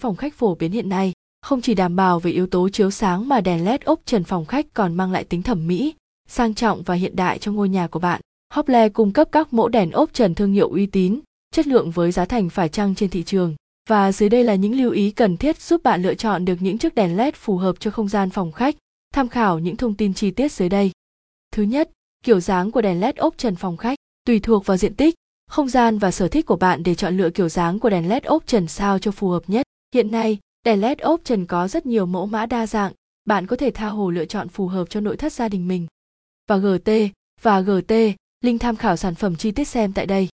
phòng khách phổ biến hiện nay không chỉ đảm bảo về yếu tố chiếu sáng mà đèn led ốp trần phòng khách còn mang lại tính thẩm mỹ, sang trọng và hiện đại cho ngôi nhà của bạn. Hople cung cấp các mẫu đèn ốp trần thương hiệu uy tín, chất lượng với giá thành phải chăng trên thị trường. Và dưới đây là những lưu ý cần thiết giúp bạn lựa chọn được những chiếc đèn led phù hợp cho không gian phòng khách, tham khảo những thông tin chi tiết dưới đây. Thứ nhất, kiểu dáng của đèn led ốp trần phòng khách tùy thuộc vào diện tích, không gian và sở thích của bạn để chọn lựa kiểu dáng của đèn led ốp trần sao cho phù hợp nhất hiện nay đèn led ốp trần có rất nhiều mẫu mã đa dạng bạn có thể tha hồ lựa chọn phù hợp cho nội thất gia đình mình và gt và gt link tham khảo sản phẩm chi tiết xem tại đây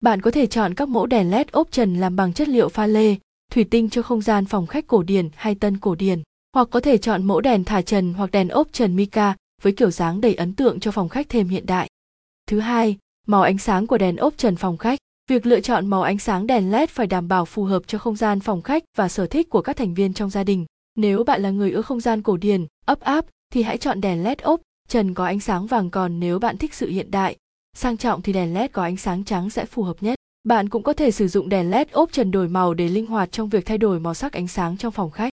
bạn có thể chọn các mẫu đèn led ốp trần làm bằng chất liệu pha lê thủy tinh cho không gian phòng khách cổ điển hay tân cổ điển hoặc có thể chọn mẫu đèn thả trần hoặc đèn ốp trần mica với kiểu dáng đầy ấn tượng cho phòng khách thêm hiện đại. Thứ hai, màu ánh sáng của đèn ốp trần phòng khách. Việc lựa chọn màu ánh sáng đèn LED phải đảm bảo phù hợp cho không gian phòng khách và sở thích của các thành viên trong gia đình. Nếu bạn là người ưa không gian cổ điển, ấp áp thì hãy chọn đèn LED ốp trần có ánh sáng vàng còn nếu bạn thích sự hiện đại, sang trọng thì đèn LED có ánh sáng trắng sẽ phù hợp nhất. Bạn cũng có thể sử dụng đèn LED ốp trần đổi màu để linh hoạt trong việc thay đổi màu sắc ánh sáng trong phòng khách.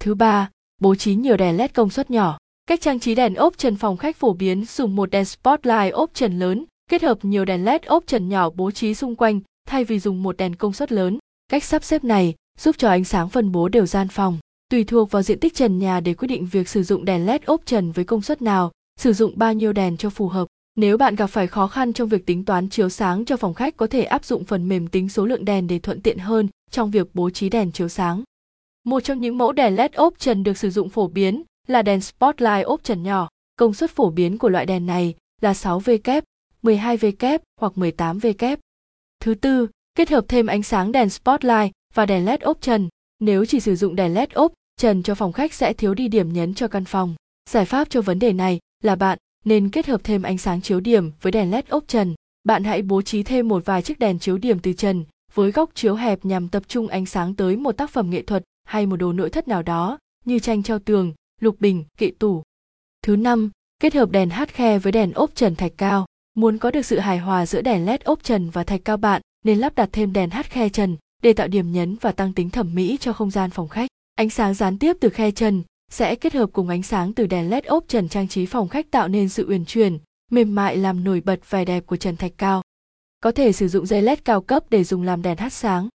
Thứ ba, bố trí nhiều đèn LED công suất nhỏ. Cách trang trí đèn ốp trần phòng khách phổ biến dùng một đèn spotlight ốp trần lớn, kết hợp nhiều đèn LED ốp trần nhỏ bố trí xung quanh thay vì dùng một đèn công suất lớn. Cách sắp xếp này giúp cho ánh sáng phân bố đều gian phòng. Tùy thuộc vào diện tích trần nhà để quyết định việc sử dụng đèn LED ốp trần với công suất nào, sử dụng bao nhiêu đèn cho phù hợp. Nếu bạn gặp phải khó khăn trong việc tính toán chiếu sáng cho phòng khách có thể áp dụng phần mềm tính số lượng đèn để thuận tiện hơn trong việc bố trí đèn chiếu sáng. Một trong những mẫu đèn LED ốp trần được sử dụng phổ biến là đèn spotlight ốp trần nhỏ. Công suất phổ biến của loại đèn này là 6V kép, 12V kép hoặc 18V kép. Thứ tư, kết hợp thêm ánh sáng đèn spotlight và đèn LED ốp trần. Nếu chỉ sử dụng đèn LED ốp trần cho phòng khách sẽ thiếu đi điểm nhấn cho căn phòng. Giải pháp cho vấn đề này là bạn nên kết hợp thêm ánh sáng chiếu điểm với đèn LED ốp trần. Bạn hãy bố trí thêm một vài chiếc đèn chiếu điểm từ trần với góc chiếu hẹp nhằm tập trung ánh sáng tới một tác phẩm nghệ thuật hay một đồ nội thất nào đó như tranh treo tường, lục bình, kệ tủ. Thứ năm, kết hợp đèn hát khe với đèn ốp trần thạch cao. Muốn có được sự hài hòa giữa đèn led ốp trần và thạch cao bạn nên lắp đặt thêm đèn hát khe trần để tạo điểm nhấn và tăng tính thẩm mỹ cho không gian phòng khách. Ánh sáng gián tiếp từ khe trần sẽ kết hợp cùng ánh sáng từ đèn led ốp trần trang trí phòng khách tạo nên sự uyển chuyển, mềm mại làm nổi bật vẻ đẹp của trần thạch cao. Có thể sử dụng dây led cao cấp để dùng làm đèn hát sáng.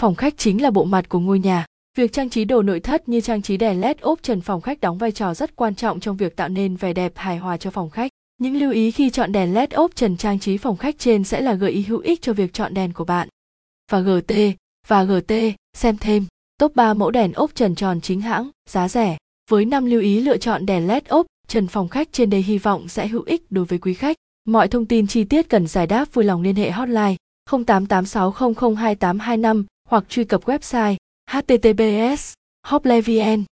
Phòng khách chính là bộ mặt của ngôi nhà. Việc trang trí đồ nội thất như trang trí đèn LED ốp trần phòng khách đóng vai trò rất quan trọng trong việc tạo nên vẻ đẹp hài hòa cho phòng khách. Những lưu ý khi chọn đèn LED ốp trần trang trí phòng khách trên sẽ là gợi ý hữu ích cho việc chọn đèn của bạn. Và GT, và GT, xem thêm. Top 3 mẫu đèn ốp trần tròn chính hãng, giá rẻ. Với 5 lưu ý lựa chọn đèn LED ốp trần phòng khách trên đây hy vọng sẽ hữu ích đối với quý khách. Mọi thông tin chi tiết cần giải đáp vui lòng liên hệ hotline 0886002825 hoặc truy cập website https hoplevn